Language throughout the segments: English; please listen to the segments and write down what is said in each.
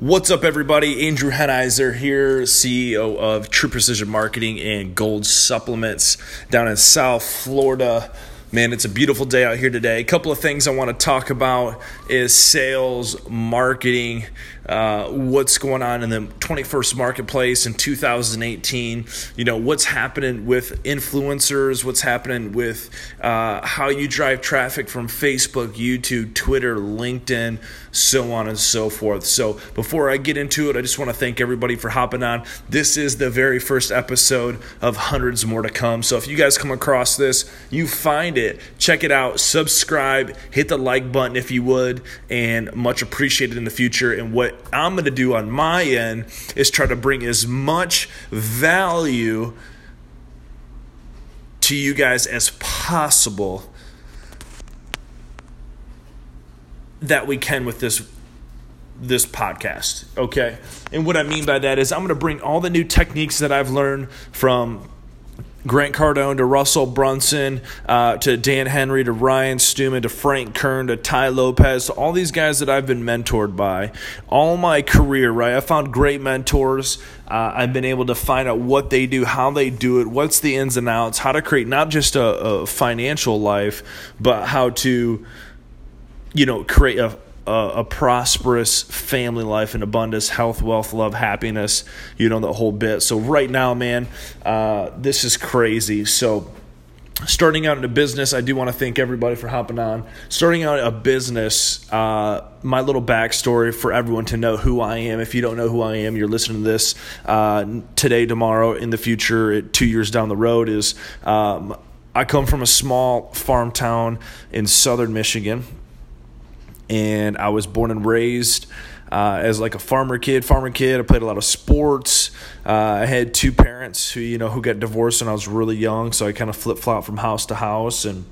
What's up, everybody? Andrew Henizer here, CEO of True Precision Marketing and Gold Supplements down in South Florida. Man, it's a beautiful day out here today. A couple of things I want to talk about is sales, marketing, uh, what's going on in the 21st marketplace in 2018. You know, what's happening with influencers, what's happening with uh, how you drive traffic from Facebook, YouTube, Twitter, LinkedIn, so on and so forth. So, before I get into it, I just want to thank everybody for hopping on. This is the very first episode of hundreds more to come. So, if you guys come across this, you find it, check it out, subscribe, hit the like button if you would, and much appreciated in the future. And what I'm going to do on my end is try to bring as much value to you guys as possible that we can with this this podcast okay? And what i mean by that is i'm going to bring all the new techniques that i've learned from Grant Cardone to Russell Brunson uh, to Dan Henry to Ryan Stewman to Frank Kern to Tai Lopez to all these guys that I've been mentored by all my career, right? I found great mentors. Uh, I've been able to find out what they do, how they do it, what's the ins and outs, how to create not just a, a financial life, but how to, you know, create a, a, a, prosperous family life and abundance, health, wealth, love, happiness, you know, the whole bit. So, right now, man, uh, this is crazy. So, starting out in a business, I do want to thank everybody for hopping on. Starting out a business, uh, my little backstory for everyone to know who I am. If you don't know who I am, you're listening to this uh, today, tomorrow, in the future, two years down the road, is. Um, I come from a small farm town in southern Michigan and I was born and raised uh, as like a farmer kid. Farmer kid. I played a lot of sports. Uh, I had two parents who you know who got divorced when I was really young, so I kind of flip flop from house to house and.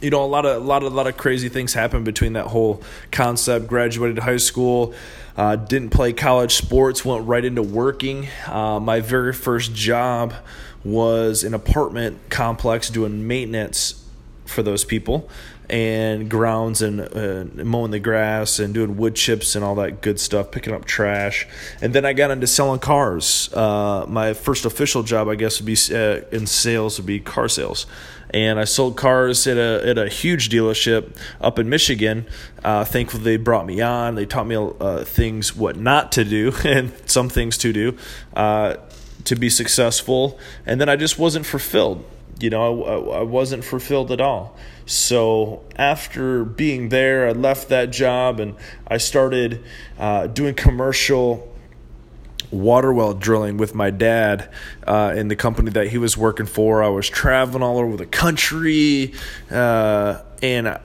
You know, a lot of a lot of a lot of crazy things happened between that whole concept. Graduated high school, uh, didn't play college sports, went right into working. Uh, my very first job was an apartment complex doing maintenance for those people and grounds and uh, mowing the grass and doing wood chips and all that good stuff, picking up trash. And then I got into selling cars. Uh, my first official job, I guess, would be uh, in sales, would be car sales. And I sold cars at a at a huge dealership up in Michigan. Uh, thankfully, they brought me on. They taught me uh, things what not to do and some things to do uh, to be successful. And then I just wasn't fulfilled you know, I, I wasn't fulfilled at all. So after being there, I left that job and I started uh, doing commercial water well drilling with my dad uh, in the company that he was working for. I was traveling all over the country, uh, and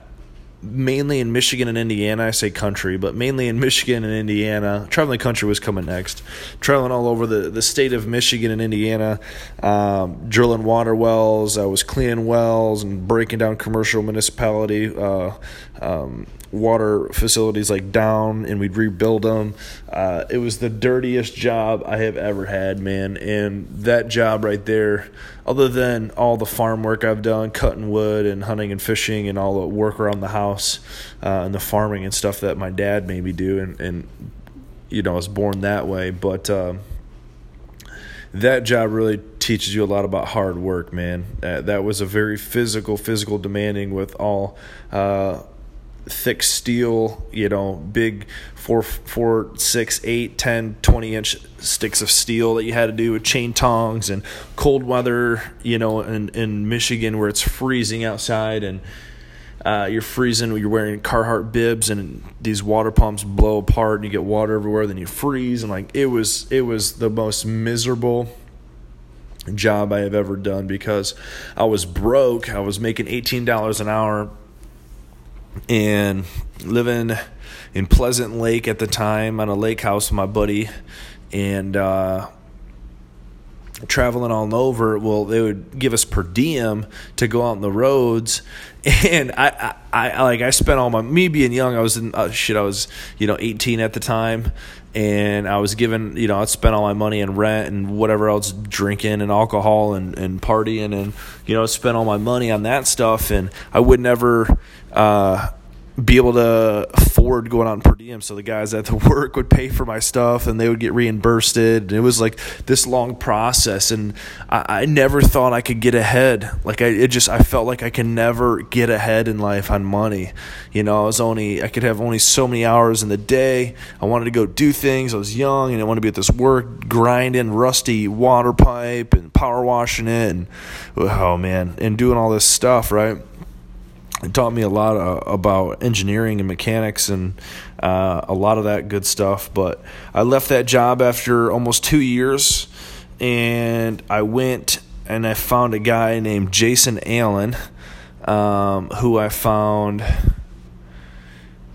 mainly in Michigan and Indiana. I say country, but mainly in Michigan and Indiana. Traveling country was coming next. Traveling all over the, the state of Michigan and Indiana, um, drilling water wells. I was cleaning wells and breaking down commercial municipality uh, um, water facilities like down, and we'd rebuild them. Uh, it was the dirtiest job I have ever had, man. And that job right there, other than all the farm work I've done, cutting wood and hunting and fishing and all the work around the house uh, and the farming and stuff that my dad made me do, and, and you know, I was born that way. But uh, that job really teaches you a lot about hard work, man. Uh, that was a very physical, physical demanding with all uh, thick steel, you know, big four, four, six, eight, 10, 20 inch sticks of steel that you had to do with chain tongs and cold weather, you know, in, in Michigan where it's freezing outside and uh, you're freezing, you're wearing Carhartt bibs and these water pumps blow apart and you get water everywhere, then you freeze. And like, it was, it was the most miserable job I have ever done because I was broke. I was making $18 an hour and living in Pleasant Lake at the time on a lake house with my buddy, and uh, traveling all over. Well, they would give us per diem to go out on the roads, and I, I, I like I spent all my me being young. I was in uh, shit. I was you know 18 at the time, and I was given you know I'd spent all my money in rent and whatever else, drinking and alcohol and and partying, and you know spent all my money on that stuff, and I would never. Uh, be able to afford going on per diem. So the guys at the work would pay for my stuff and they would get reimbursed. And it was like this long process. And I, I never thought I could get ahead. Like I, it just, I felt like I can never get ahead in life on money. You know, I was only, I could have only so many hours in the day. I wanted to go do things. I was young and I wanted to be at this work, grinding rusty water pipe and power washing it. And oh man, and doing all this stuff, right? It taught me a lot uh, about engineering and mechanics and uh, a lot of that good stuff. But I left that job after almost two years, and I went and I found a guy named Jason Allen, um, who I found.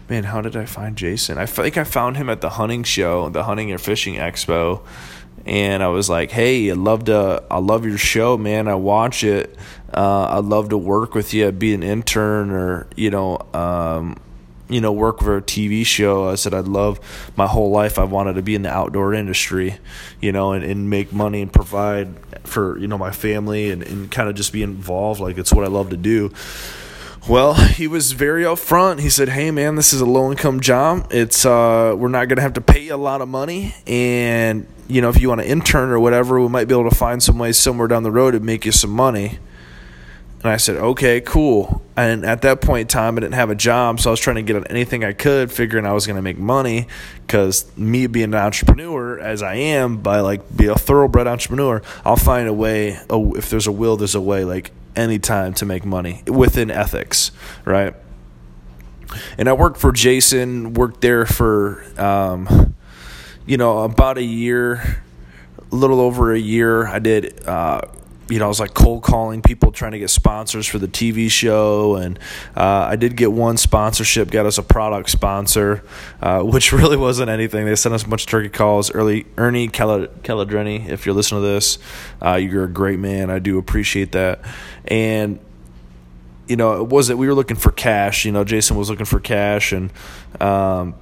Man, how did I find Jason? I think I found him at the hunting show, the hunting and fishing expo, and I was like, "Hey, I love to, I love your show, man. I watch it. Uh, I'd love to work with you, be an intern, or you know, um, you know, work for a TV show." I said, "I'd love my whole life. I wanted to be in the outdoor industry, you know, and, and make money and provide for you know my family and, and kind of just be involved. Like it's what I love to do." Well, he was very upfront. He said, "Hey, man, this is a low-income job. It's uh, we're not going to have to pay you a lot of money, and you know, if you want to intern or whatever, we might be able to find some way somewhere down the road to make you some money." And I said, "Okay, cool." And at that point in time, I didn't have a job, so I was trying to get on anything I could, figuring I was going to make money. Because me being an entrepreneur, as I am, by like be a thoroughbred entrepreneur, I'll find a way. If there's a will, there's a way. Like any time to make money within ethics, right? And I worked for Jason, worked there for, um, you know, about a year, a little over a year. I did uh, you know, I was like cold calling people trying to get sponsors for the TV show, and uh, I did get one sponsorship, got us a product sponsor, uh, which really wasn't anything. They sent us a bunch of turkey calls. Early Ernie Calandrelli, if you're listening to this, uh, you're a great man. I do appreciate that, and you know, it wasn't. We were looking for cash. You know, Jason was looking for cash, and um,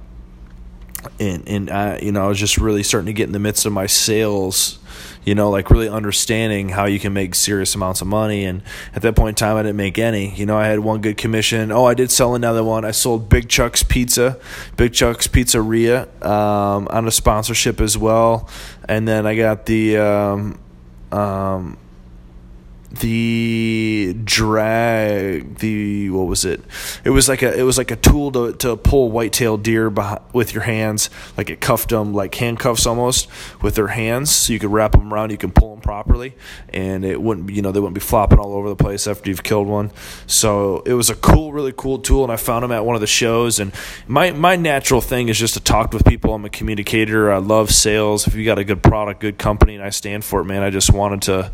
and and I, you know, I was just really starting to get in the midst of my sales you know, like really understanding how you can make serious amounts of money. And at that point in time, I didn't make any. You know, I had one good commission. Oh, I did sell another one. I sold Big Chuck's Pizza, Big Chuck's Pizzeria um, on a sponsorship as well. And then I got the. Um, um, the drag the what was it? It was like a it was like a tool to, to pull white-tailed deer behind, with your hands. Like it cuffed them like handcuffs almost with their hands. So you could wrap them around you can pull them properly. And it wouldn't you know they wouldn't be flopping all over the place after you've killed one. So it was a cool really cool tool and I found them at one of the shows. And my my natural thing is just to talk with people. I'm a communicator. I love sales. If you got a good product good company and I stand for it man I just wanted to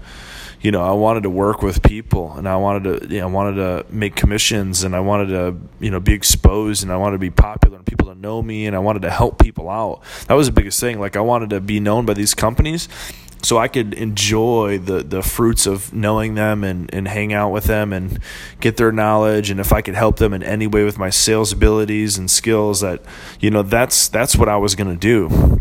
you know, I wanted to work with people and I wanted to, you know, I wanted to make commissions and I wanted to, you know, be exposed and I wanted to be popular and people to know me and I wanted to help people out. That was the biggest thing. Like I wanted to be known by these companies so I could enjoy the, the fruits of knowing them and, and hang out with them and get their knowledge and if I could help them in any way with my sales abilities and skills that you know that's that's what I was gonna do.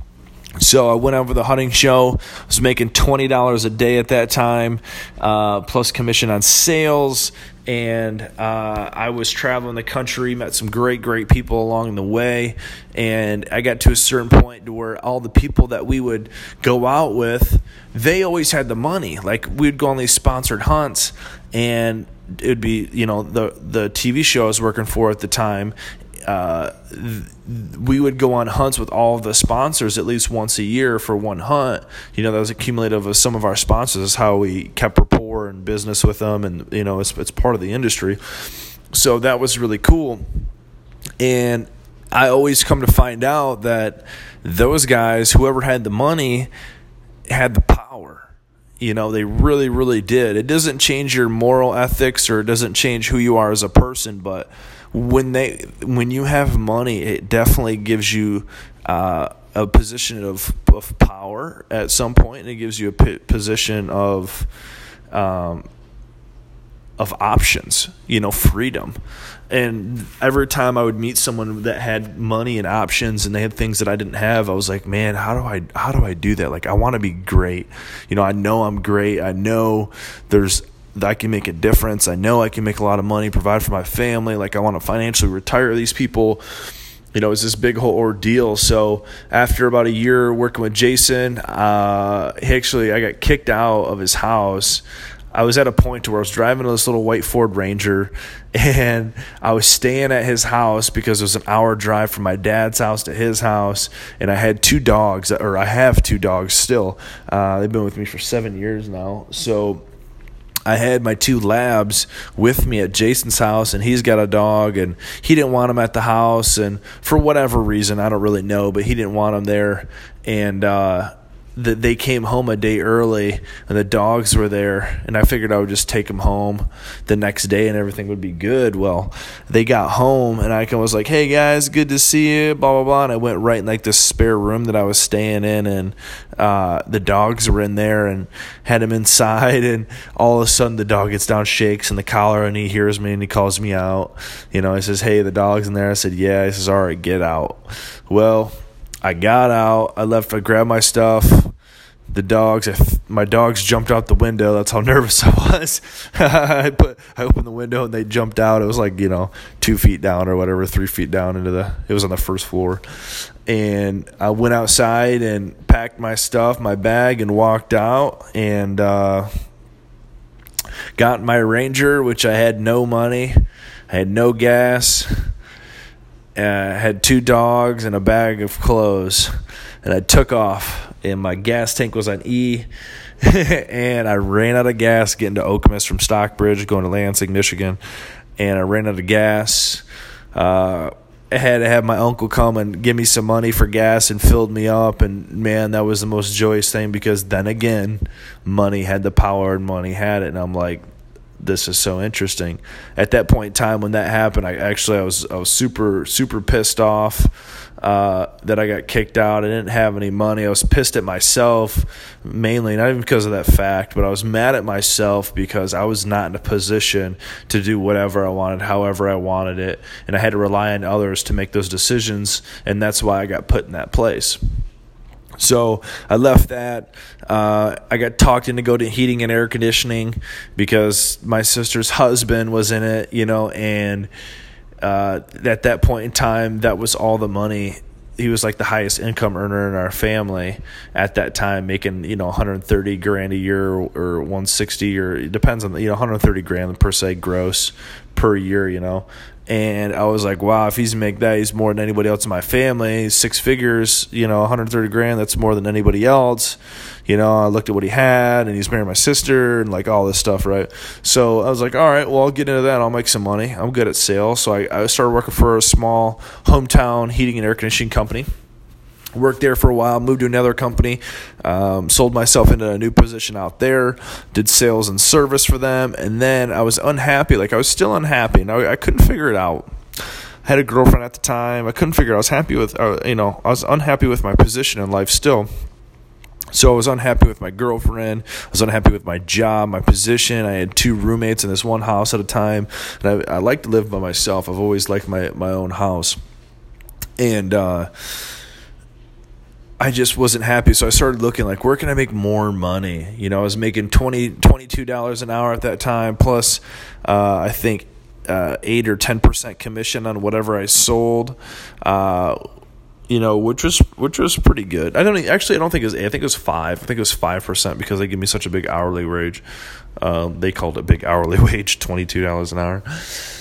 So I went over the hunting show. I was making twenty dollars a day at that time, uh, plus commission on sales. And uh, I was traveling the country, met some great, great people along the way, and I got to a certain point to where all the people that we would go out with, they always had the money. Like we'd go on these sponsored hunts, and it'd be you know the the TV show I was working for at the time, uh, we would go on hunts with all the sponsors at least once a year for one hunt. You know, that was accumulative of some of our sponsors. That's how we kept rapport and business with them, and you know, it's it's part of the industry. So that was really cool, and I always come to find out that those guys, whoever had the money, had the power. You know, they really, really did. It doesn't change your moral ethics or it doesn't change who you are as a person, but when they when you have money, it definitely gives you uh, a position of of power at some point, and it gives you a p- position of um, of options, you know, freedom. And every time I would meet someone that had money and options and they had things that I didn't have, I was like, man, how do I how do I do that? Like I want to be great. You know, I know I'm great. I know there's I can make a difference. I know I can make a lot of money, provide for my family. Like I want to financially retire these people. You know, it's this big whole ordeal. So after about a year working with Jason, uh, he actually I got kicked out of his house. I was at a point where I was driving to this little white Ford Ranger and I was staying at his house because it was an hour drive from my dad's house to his house. And I had two dogs, or I have two dogs still. Uh, they've been with me for seven years now. So I had my two labs with me at Jason's house, and he's got a dog, and he didn't want them at the house, and for whatever reason, I don't really know, but he didn't want them there, and uh, that they came home a day early and the dogs were there and I figured I would just take them home the next day and everything would be good. Well, they got home and I was like, "Hey guys, good to see you." blah blah blah and I went right in like this spare room that I was staying in and uh, the dogs were in there and had him inside and all of a sudden the dog gets down, shakes in the collar and he hears me and he calls me out. You know, he says, "Hey, the dog's in there." I said, "Yeah." He says, "All right, get out." Well, I got out. I left. I grabbed my stuff. The dogs. my dogs jumped out the window. That's how nervous I was. I put. I opened the window and they jumped out. It was like you know two feet down or whatever, three feet down into the. It was on the first floor, and I went outside and packed my stuff, my bag, and walked out and uh, got my Ranger, which I had no money. I had no gas uh, had two dogs and a bag of clothes, and I took off. And my gas tank was on E, and I ran out of gas getting to Okemos from Stockbridge, going to Lansing, Michigan, and I ran out of gas. Uh, I had to have my uncle come and give me some money for gas and filled me up. And man, that was the most joyous thing because then again, money had the power and money had it. And I'm like, this is so interesting. At that point in time when that happened, I actually I was I was super super pissed off uh, that I got kicked out. I didn't have any money. I was pissed at myself mainly, not even because of that fact, but I was mad at myself because I was not in a position to do whatever I wanted, however I wanted it, and I had to rely on others to make those decisions, and that's why I got put in that place. So I left that. Uh, I got talked into go to heating and air conditioning because my sister's husband was in it, you know, and uh, at that point in time, that was all the money. He was like the highest income earner in our family at that time, making you know 130 grand a year or 160 or it depends on the, you know 130 grand per se gross per year, you know. And I was like, wow, if he's make that, he's more than anybody else in my family. Six figures, you know, 130 grand, that's more than anybody else. You know, I looked at what he had and he's married my sister and like all this stuff, right? So I was like, all right, well, I'll get into that. I'll make some money. I'm good at sales. So I, I started working for a small hometown heating and air conditioning company worked there for a while, moved to another company, um, sold myself into a new position out there, did sales and service for them, and then I was unhappy. Like I was still unhappy, and I, I couldn't figure it out. I had a girlfriend at the time. I couldn't figure. It. I was happy with, uh, you know, I was unhappy with my position in life still. So I was unhappy with my girlfriend. I was unhappy with my job, my position. I had two roommates in this one house at a time, and I, I like to live by myself. I've always liked my my own house, and. Uh, I just wasn't happy. So I started looking like, where can I make more money? You know, I was making 20 $22 an hour at that time, plus uh, I think uh, 8 or 10% commission on whatever I sold. Uh, you know, which was which was pretty good. I don't actually. I don't think it was. I think it was five. I think it was five percent because they give me such a big hourly wage. Um, they called it big hourly wage, twenty two dollars an hour.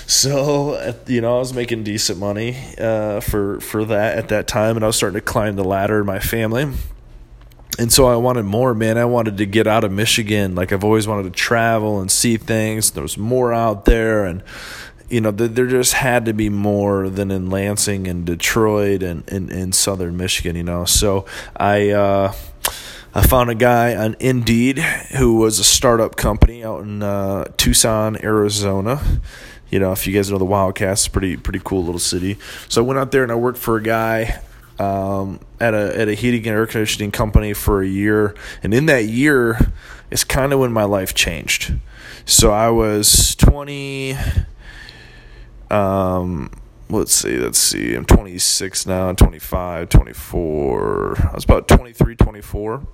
So you know, I was making decent money uh, for for that at that time, and I was starting to climb the ladder in my family. And so I wanted more, man. I wanted to get out of Michigan. Like I've always wanted to travel and see things. There was more out there, and you know, there just had to be more than in Lansing and Detroit and in southern Michigan, you know. So I uh, I found a guy on Indeed who was a startup company out in uh, Tucson, Arizona. You know, if you guys know the Wildcats, pretty pretty cool little city. So I went out there and I worked for a guy um, at a at a heating and air conditioning company for a year, and in that year, it's kind of when my life changed. So I was twenty. 20 um, let's see, let's see. I'm 26 now, 25, 24. I was about 23, 24.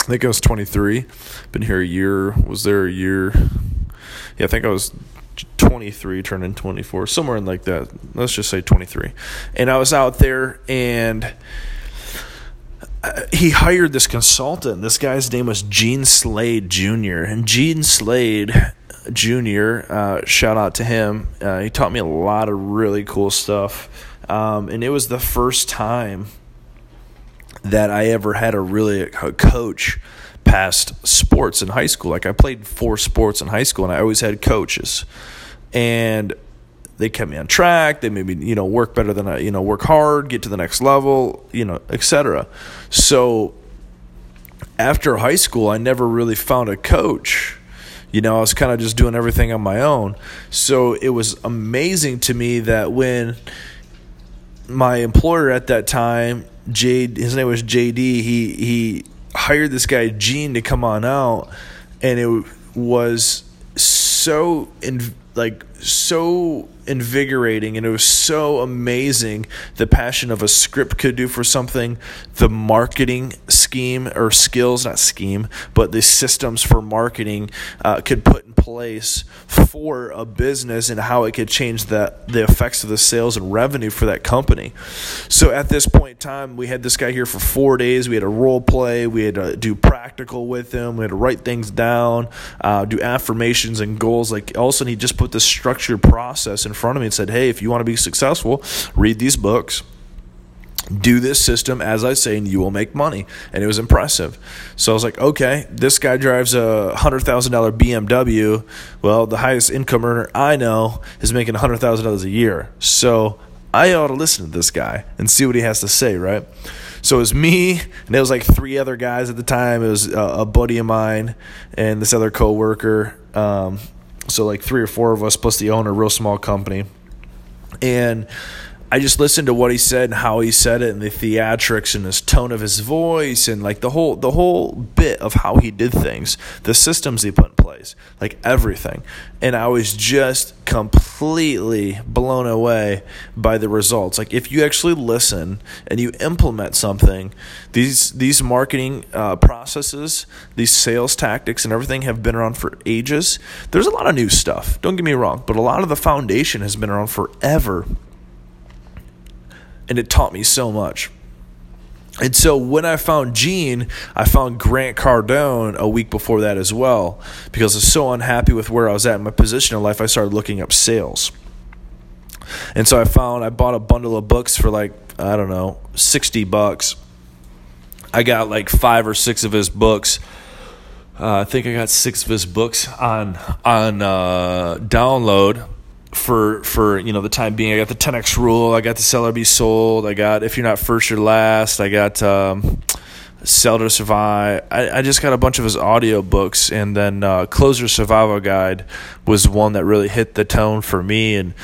I think I was 23. Been here a year. Was there a year? Yeah, I think I was 23, turning 24, somewhere in like that. Let's just say 23. And I was out there and uh, he hired this consultant. This guy's name was Gene Slade Jr. And Gene Slade Jr., uh, shout out to him. Uh, he taught me a lot of really cool stuff. Um, and it was the first time that I ever had a really a coach past sports in high school. Like I played four sports in high school and I always had coaches. And they kept me on track. They made me, you know, work better than I, you know, work hard, get to the next level, you know, etc. So after high school, I never really found a coach. You know, I was kind of just doing everything on my own. So it was amazing to me that when my employer at that time, Jade, his name was JD, he he hired this guy Gene to come on out, and it was so in like so invigorating and it was so amazing the passion of a script could do for something. The marketing scheme or skills not scheme but the systems for marketing uh, could put in place for a business and how it could change the the effects of the sales and revenue for that company. So at this point in time we had this guy here for four days. We had a role play. We had to do practical with him. We had to write things down uh, do affirmations and goals. Like all of a sudden he just put this structured process in front of me and said, hey, if you want to be successful, read these books. Do this system as I say, and you will make money. And it was impressive. So I was like, okay, this guy drives a $100,000 BMW. Well, the highest income earner I know is making $100,000 a year. So I ought to listen to this guy and see what he has to say, right? So it was me, and it was like three other guys at the time. It was a, buddy of mine and this other coworker. Um, so like three or four of us plus the owner, real small company. And I just listened to what he said and how he said it and the theatrics and his tone of his voice and like the whole the whole bit of how he did things, the systems he put in place, like everything. And I was just completely blown away by the results. Like if you actually listen and you implement something, these these marketing uh, processes, these sales tactics and everything have been around for ages. There's a lot of new stuff. Don't get me wrong, but a lot of the foundation has been around forever and it taught me so much. And so when I found Gene, I found Grant Cardone a week before that as well because I was so unhappy with where I was at in my position in life. I started looking up sales. And so I found I bought a bundle of books for like I don't know, 60 bucks. I got like 5 or 6 of his books. Uh, I think I got 6 of his books on on uh, download for for you know the time being. I got the 10x rule. I got the sell or be sold. I got if you're not first, you're last. I got um, sell to survive. I, I just got a bunch of his audio books, and then uh, closer survival guide was one that really hit the tone for me and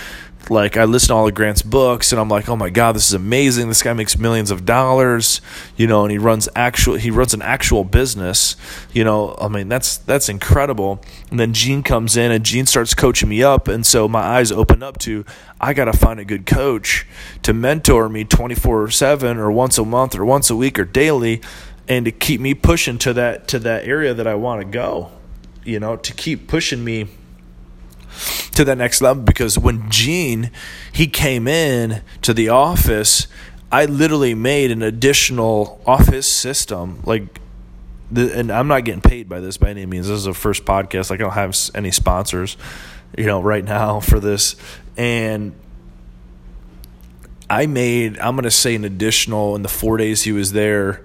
like I listen to all of Grant's books and I'm like, oh my god, this is amazing. This guy makes millions of dollars, you know, and he runs actual he runs an actual business, you know. I mean, that's that's incredible. And then Gene comes in and Gene starts coaching me up, and so my eyes open up to I got to find a good coach to mentor me 24/7 or once a month or once a week or daily and to keep me pushing to that to that area that I want to go. You know, to keep pushing me to that next level because when Gene he came in to the office, I literally made an additional office system like the, and I'm not getting paid by this by any means. This is a first podcast. Like I don't have any sponsors, you know, right now for this. And I made I'm gonna say an additional in the four days he was there.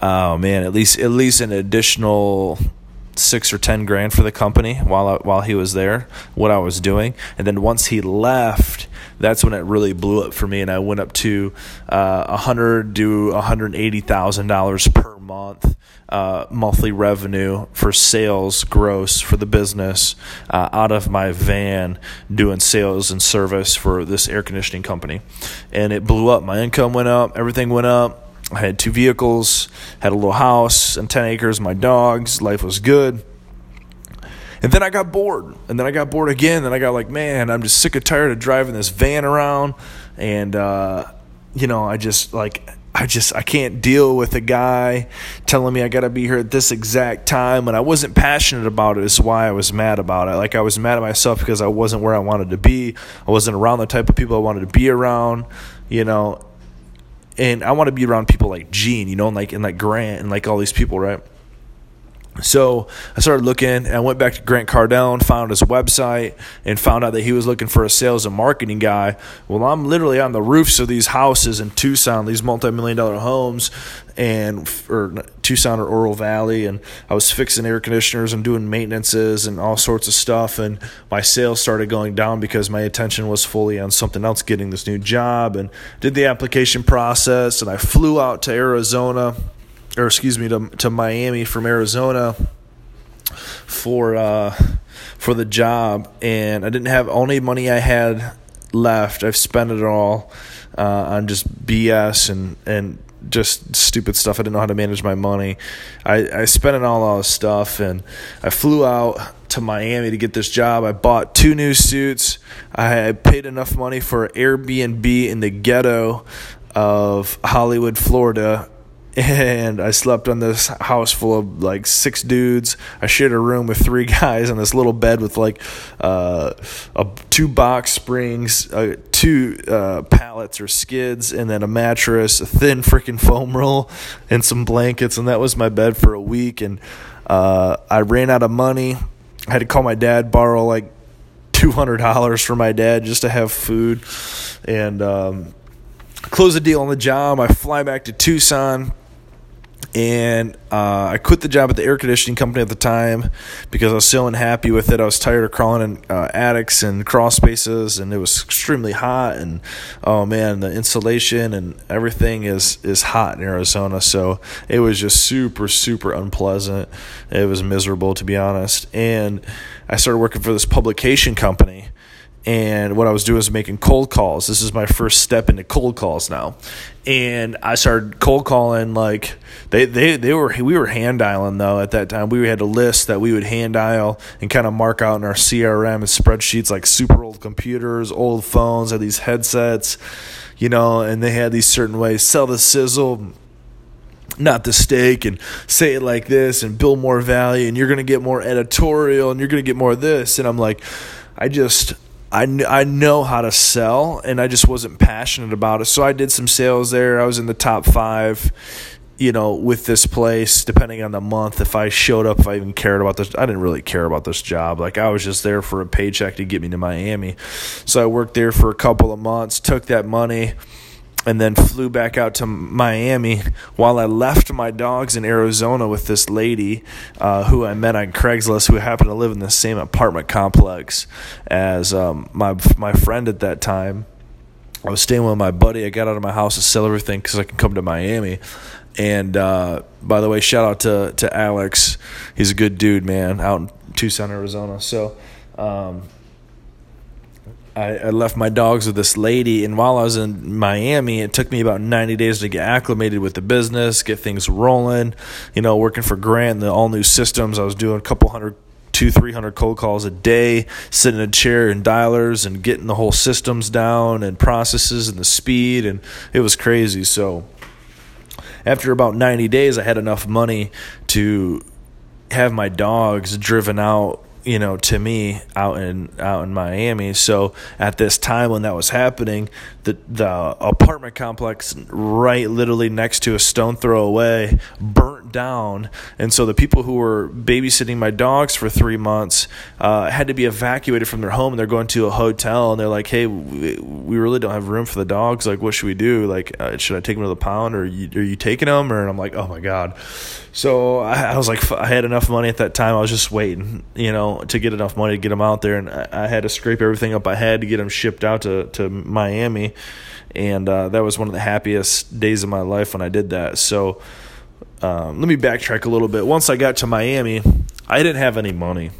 Oh man, at least at least an additional six or ten grand for the company while I, while he was there, what I was doing, and then once he left, that's when it really blew up for me, and I went up to a uh, hundred to one hundred eighty thousand dollars per month. Uh, monthly revenue for sales gross for the business uh, out of my van doing sales and service for this air conditioning company. And it blew up. My income went up, everything went up I had two vehicles, had a little house and 10 acres, my dogs, life was good. And then I got bored. And then I got bored again. And I got like, man, I'm just sick and tired of driving this van around. And, uh, you know, I just like, I just I can't deal with a guy telling me I got to be here at this exact time and I wasn't passionate about it is why I was mad about it. Like I was mad at myself because I wasn't where I wanted to be. I wasn't around the type of people I wanted to be around, you know. And I want to be around people like Gene, you know, and like and like Grant and like all these people, right? So I started looking and I went back to Grant Cardone, found his website, and found out that he was looking for a sales and marketing guy. Well, I'm literally on the roofs of these houses in Tucson, these multi million dollar homes, and or Tucson or Oro Valley, and I was fixing air conditioners and doing maintenances and all sorts of stuff. And my sales started going down because my attention was fully on something else, getting this new job, and did the application process. And I flew out to Arizona or excuse me, to to Miami from Arizona for uh, for the job, and I didn't have only money I had left. I've spent it all uh, on just BS and and just stupid stuff. I didn't know how to manage my money. I, I spent it all on stuff, and I flew out to Miami to get this job. I bought two new suits. I paid enough money for Airbnb in the ghetto of Hollywood, Florida, and I slept on this house full of like six dudes. I shared a room with three guys on this little bed with like uh, a, two box springs, uh, two uh, pallets or skids, and then a mattress, a thin freaking foam roll, and some blankets. And that was my bed for a week. And uh, I ran out of money. I had to call my dad, borrow like two hundred dollars for my dad just to have food, and. Um, close the deal on the job. I fly back to Tucson and uh, I quit the job at the air conditioning company at the time because I was so unhappy with it. I was tired of crawling in uh, attics and crawl spaces, and it was extremely hot. And oh man, the insulation and everything is is hot in Arizona, so it was just super super unpleasant. It was miserable to be honest. And I started working for this publication company and what I was doing was making cold calls. This is my first step into cold calls now, and I started cold calling like they they they were we were hand dialing though at that time. We had a list that we would hand dial and kind of mark out in our CRM and spreadsheets like super old computers, old phones, had these headsets, you know, and they had these certain ways sell the sizzle not the steak and say it like this and build more value and you're going to get more editorial and you're going to get more of this and I'm like I just I, I know how to sell and I just wasn't passionate about it. So I did some sales there. I was in the top five, you know, with this place, depending on the month. If I showed up, if I even cared about this, I didn't really care about this job. Like I was just there for a paycheck to get me to Miami. So I worked there for a couple of months, took that money and then flew back out to Miami while I left my dogs in Arizona with this lady uh, who I met on Craigslist who happened to live in the same apartment complex as um, my my friend at that time. I was staying with my buddy. I got out of my house to sell everything because I can come to Miami. And uh, by the way, shout out to to Alex. He's a good dude, man, out in Tucson, Arizona. So. Um, I, I left my dogs with this lady, and while I was in Miami, it took me about 90 days to get acclimated with the business, get things rolling. You know, working for Grant, the all new systems. I was doing a couple hundred two, three hundred cold calls a day, sitting in a chair and dialers and getting the whole systems down and processes and the speed, and it was crazy. So after about ninety days, I had enough money to have my dogs driven out you know, to me out in out in Miami. So at this time when that was happening, the the apartment complex right literally next to a stone throw away burnt down, and so the people who were babysitting my dogs for three months uh, had to be evacuated from their home. And they're going to a hotel, and they're like, "Hey, we, really don't have room for the dogs. Like, what should we do? Like, uh, should I take them to the pound, or are you, are you taking them?" Or and I'm like, "Oh my god." So I, I was like, I had enough money at that time. I was just waiting, you know, to get enough money to get them out there, and I, I had to scrape everything up I had to get them shipped out to to Miami, and uh, that was one of the happiest days of my life when I did that. So um, let me backtrack a little bit. Once I got to Miami, I didn't have any money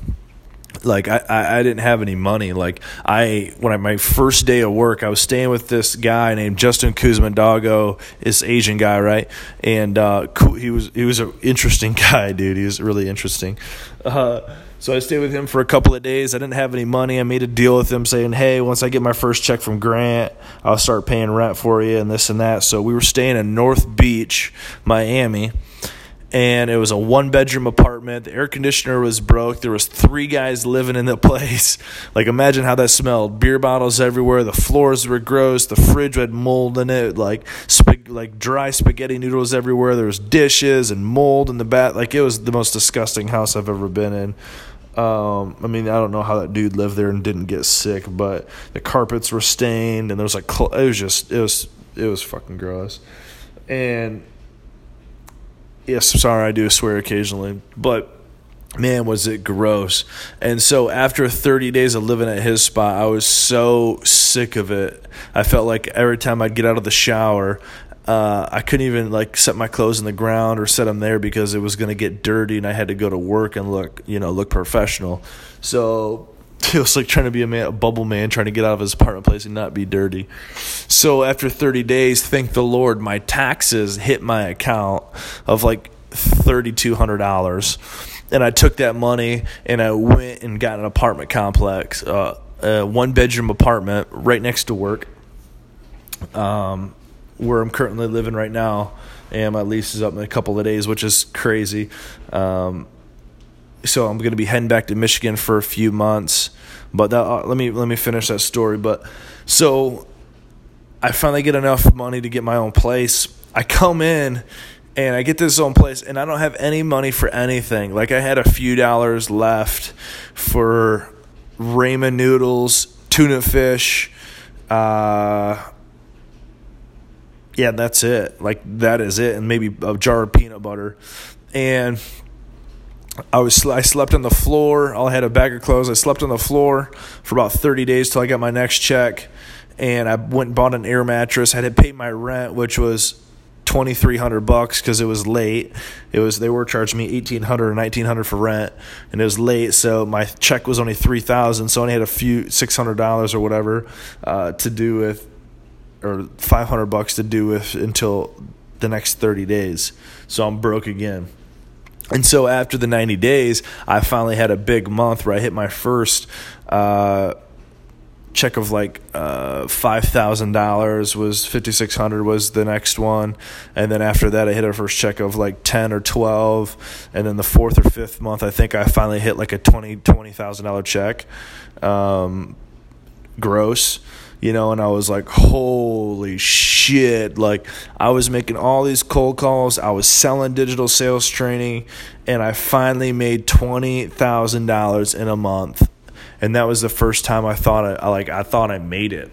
like I, I, didn't have any money. Like I when I my first day of work, I was staying with this guy named Justin Kuzmandago, this Asian guy, right? And uh, he was he was an interesting guy, dude. He was really interesting. Uh, So I stayed with him for a couple of days. I didn't have any money. I made a deal with him saying, "Hey, once I get my first check from Grant, I'll start paying rent for you and this and that." So we were staying in North Beach, Miami and it was a one bedroom apartment. The air conditioner was broke. There was three guys living in the place. Like imagine how that smelled. Beer bottles everywhere. The floors were gross. The fridge had mold in it like sp- like dry spaghetti noodles everywhere. There was dishes and mold in the bath. Like it was the most disgusting house i've ever been in um, I mean, I don't know how that dude lived there and didn't get sick, but the carpets were stained, and there was like cl- it was just it was it was fucking gross, and Yes, sorry, I do swear occasionally, but man, was it gross. And so after 30 days of living at his spot, I was so sick of it. I felt like every time I'd get out of the shower, uh, I couldn't even like set my clothes in the ground or set them there because it was going to get dirty and I had to go to work and look, you know, look professional. So it was like trying to be a, man, a bubble man, trying to get out of his apartment place and not be dirty. So after 30 days, thank the Lord, my taxes hit my account of like $3,200. And I took that money and I went and got an apartment complex, uh, a one bedroom apartment right next to work, um, where I'm currently living right now. And my lease is up in a couple of days, which is crazy. Um, so I'm going to be heading back to Michigan for a few months. But that, uh, let me let me finish that story. But so I finally get enough money to get my own place. I come in and I get this own place, and I don't have any money for anything. Like I had a few dollars left for ramen noodles, tuna fish. Uh, yeah, that's it. Like that is it, and maybe a jar of peanut butter. And I was I slept on the floor. I had a bag of clothes. I slept on the floor for about 30 days till I got my next check, and I went and bought an air mattress. I had to pay my rent, which was 2300 bucks because it was late. It was they were charging me 1800 or 1900 for rent, and it was late, so my check was only 3000. So I only had a few 600 dollars or whatever uh, to do with, or 500 bucks to do with until the next 30 days. So I'm broke again. And so after the 90 days, I finally had a big month where I hit my first uh, check of like uh, $5,000 was 5600 was the next one. And then after that, I hit a first check of like 10 or 12. And then the fourth or fifth month, I think I finally hit like a 20, $20,000 check um, gross you know, and I was like, holy shit. Like, I was making all these cold calls, I was selling digital sales training, and I finally made $20,000 in a month. And that was the first time I thought I like I thought I made it.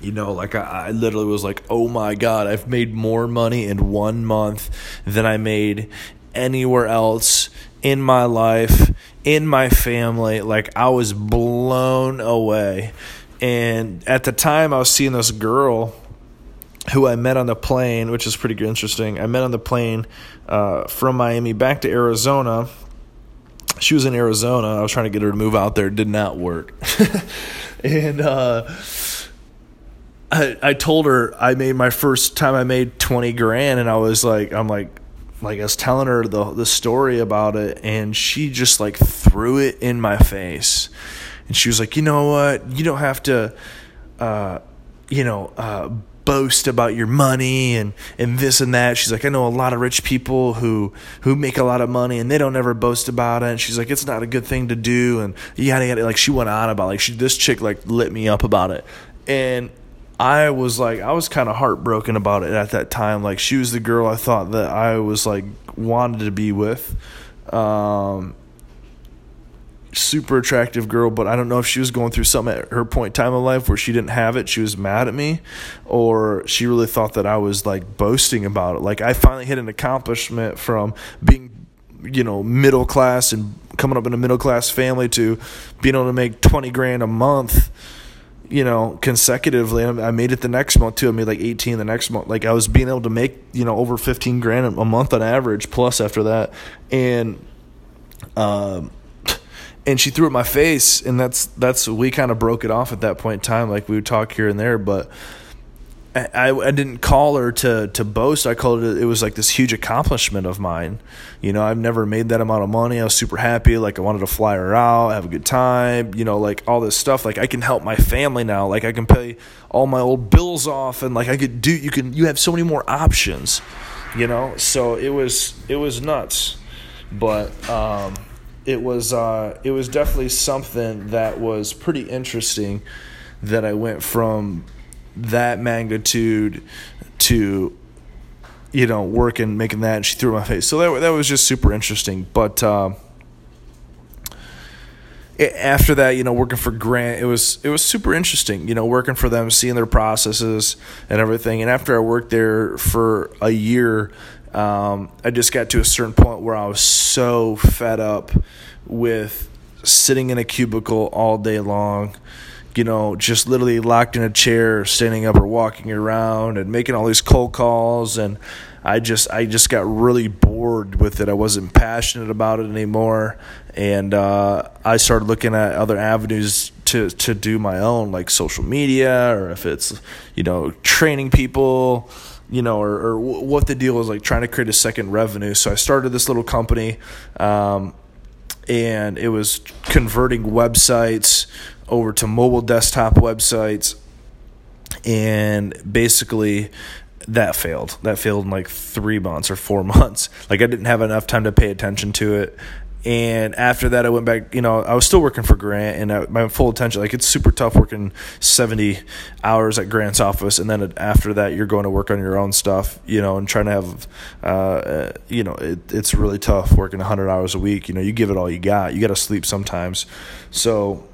You know, like I, I literally was like, "Oh my god, I've made more money in one month than I made anywhere else in my life, in my family." Like I was blown away. And at the time, I was seeing this girl who I met on the plane, which is pretty interesting. I met on the plane uh, from Miami back to Arizona. She was in Arizona. I was trying to get her to move out there. It did not work. and uh, I, I told her I made my first time I made 20 grand, and I was like, I'm like, like I was telling her the the story about it, and she just like threw it in my face and she was like, you know what? You don't have to, uh, you know, uh, boast about your money and, and this and that. She's like, I know a lot of rich people who who make a lot of money and they don't ever boast about it. And she's like, it's not a good thing to do. And yada yada. Like she went on about like she this chick like lit me up about it, and I was like, I was kind of heartbroken about it at that time. Like she was the girl I thought that I was like wanted to be with. Um, super attractive girl, but I don't know if she was going through something at her point in time in life where she didn't have it. She was mad at me, or she really thought that I was like boasting about it. Like I finally hit an accomplishment from being, you know, middle class and coming up in a middle class family to being able to make 20 grand a month you know, consecutively. I made it the next month too. I made like 18 the next month. Like I was being able to make, you know, over 15 grand a month on average plus after that. And, um, and she threw it my face and that's that's we kind of broke it off at that point in time like we would talk here and there but I, I didn't call her to to boast. I called it. It was like this huge accomplishment of mine. You know, I've never made that amount of money. I was super happy. Like I wanted to fly her out, have a good time. You know, like all this stuff. Like I can help my family now. Like I can pay all my old bills off, and like I could do. You can. You have so many more options. You know, so it was it was nuts, but um, it was uh, it was definitely something that was pretty interesting. That I went from that magnitude to you know working making that and she threw my face so that, that was just super interesting but uh, after that you know working for grant it was it was super interesting you know working for them seeing their processes and everything and after i worked there for a year um, i just got to a certain point where i was so fed up with sitting in a cubicle all day long you know, just literally locked in a chair, standing up or walking around and making all these cold calls. And I just I just got really bored with it. I wasn't passionate about it anymore, and uh, I started looking at other avenues to to do my own, like social media, or if it's you know training people, you know, or, or what the deal is, like trying to create a second revenue. So I started this little company. Um, and it was converting websites over to mobile desktop websites and basically that failed that failed in like three months or four months like i didn't have enough time to pay attention to it and after that i went back you know i was still working for grant and I, my full attention like it's super tough working 70 hours at grant's office and then after that you're going to work on your own stuff you know and trying to have uh, uh you know it, it's really tough working 100 hours a week you know you give it all you got you got to sleep sometimes so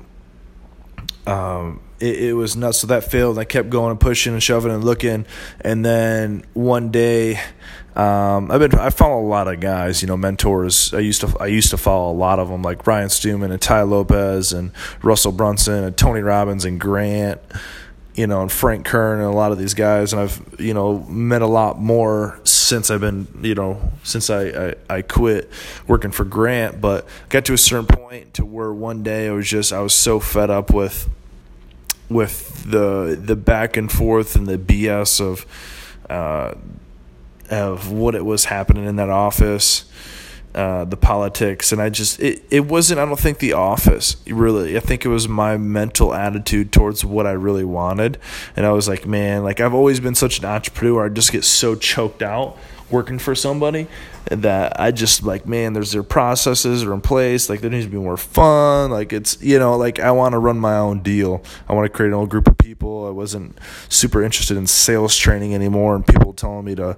um, it, it, was nuts. So that failed. I kept going and pushing and shoving and looking, and then one day, um, I've been I follow a lot of guys, you know, mentors. I used to I used to follow a lot of them, like Ryan Stewman and Tai Lopez and Russell Brunson and Tony Robbins and Grant. You know, and Frank Kern and a lot of these guys, and I've you know met a lot more since I've been you know since I, I, I quit working for Grant. But got to a certain point to where one day I was just I was so fed up with with the the back and forth and the BS of uh, of what it was happening in that office, uh, the politics, and I just it, it wasn't. I don't think the office really. I think it was my mental attitude towards what I really wanted, and I was like, man, like I've always been such an entrepreneur. I just get so choked out working for somebody that I just like, man, there's their processes are in place. Like there needs to be more fun. Like it's you know, like I want to run my own deal. I want to create an old group of people. I wasn't super interested in sales training anymore, and people telling me to,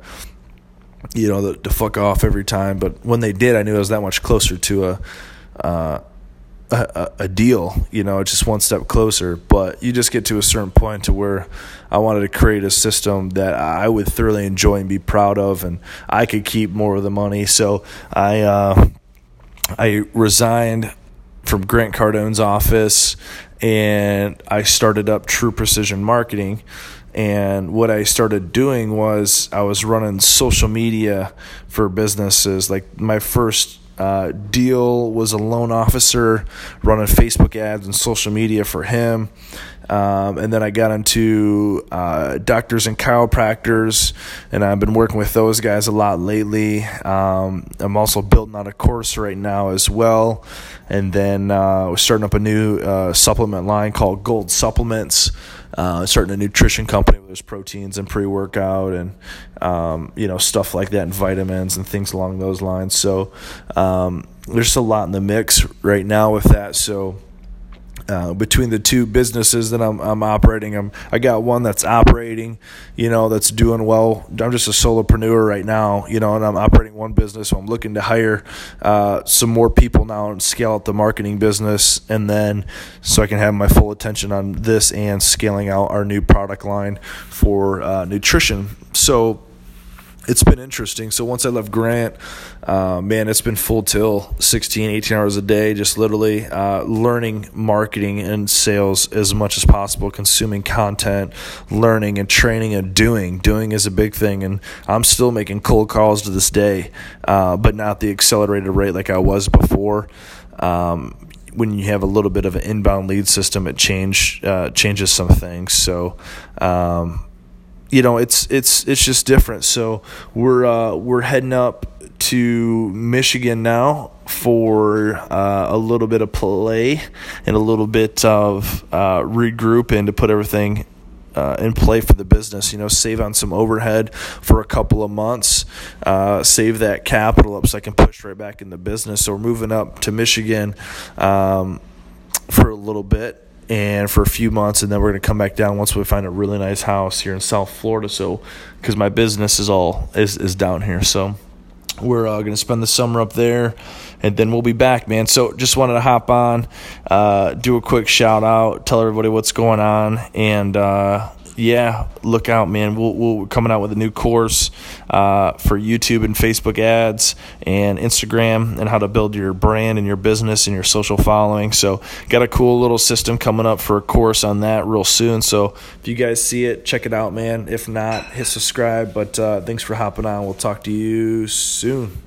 you know, to fuck off every time. But when they did, I knew I was that much closer to a. Uh, a, a, deal, you know, just one step closer. But you just get to a certain point to where I wanted to create a system that I would thoroughly enjoy and be proud of, and I could keep more of the money. So I uh, I resigned from Grant Cardone's office, and I started up True Precision Marketing. And what I started doing was I was running social media for businesses. Like my first uh, deal was a loan officer running Facebook ads and social media for him. Um, and then I got into uh, doctors and chiropractors, and I've been working with those guys a lot lately. Um, I'm also building out a course right now as well. And then uh, we're starting up a new uh, supplement line called Gold Supplements uh, starting a nutrition company where there's proteins and pre workout and um, you know stuff like that and vitamins and things along those lines. So um, there's a lot in the mix right now with that. So uh, between the two businesses that I'm, I'm operating. I'm, I got one that's operating, you know, that's doing well. I'm just a solopreneur right now, you know, and I'm operating one business. So I'm looking to hire uh, some more people now and scale out the marketing business. And then so I can have my full attention on this and scaling out our new product line for uh, nutrition. So, it's been interesting. So once I left Grant, uh, man, it's been full till 16, 18 hours a day, just literally uh, learning marketing and sales as much as possible, consuming content, learning and training and doing. Doing is a big thing. And I'm still making cold calls to this day, uh, but not the accelerated rate like I was before. Um, when you have a little bit of an inbound lead system, it change uh, changes some things. So, um, you know, it's it's it's just different. So we're uh, we're heading up to Michigan now for uh, a little bit of play and a little bit of uh, to put everything uh, in play for the business. You know, save on some overhead for a couple of months, uh, save that capital up so I can push right back in the business. So we're moving up to Michigan um, for a little bit and for a few months, and then we're going to come back down once we find a really nice house here in South Florida. So, because my business is all is is down here, so we're uh, going to spend the summer up there and then we'll be back man so just wanted to hop on uh, do a quick shout out tell everybody what's going on and uh, yeah look out man. We'll, we'll coming out with a new course uh, for youtube and facebook ads and instagram and how to build your brand and your business and your social following. So got a cool little system coming up for a course on that real soon. So if you guys see it check it out man. If not hit subscribe. But uh, thanks for hopping on. We'll talk to you soon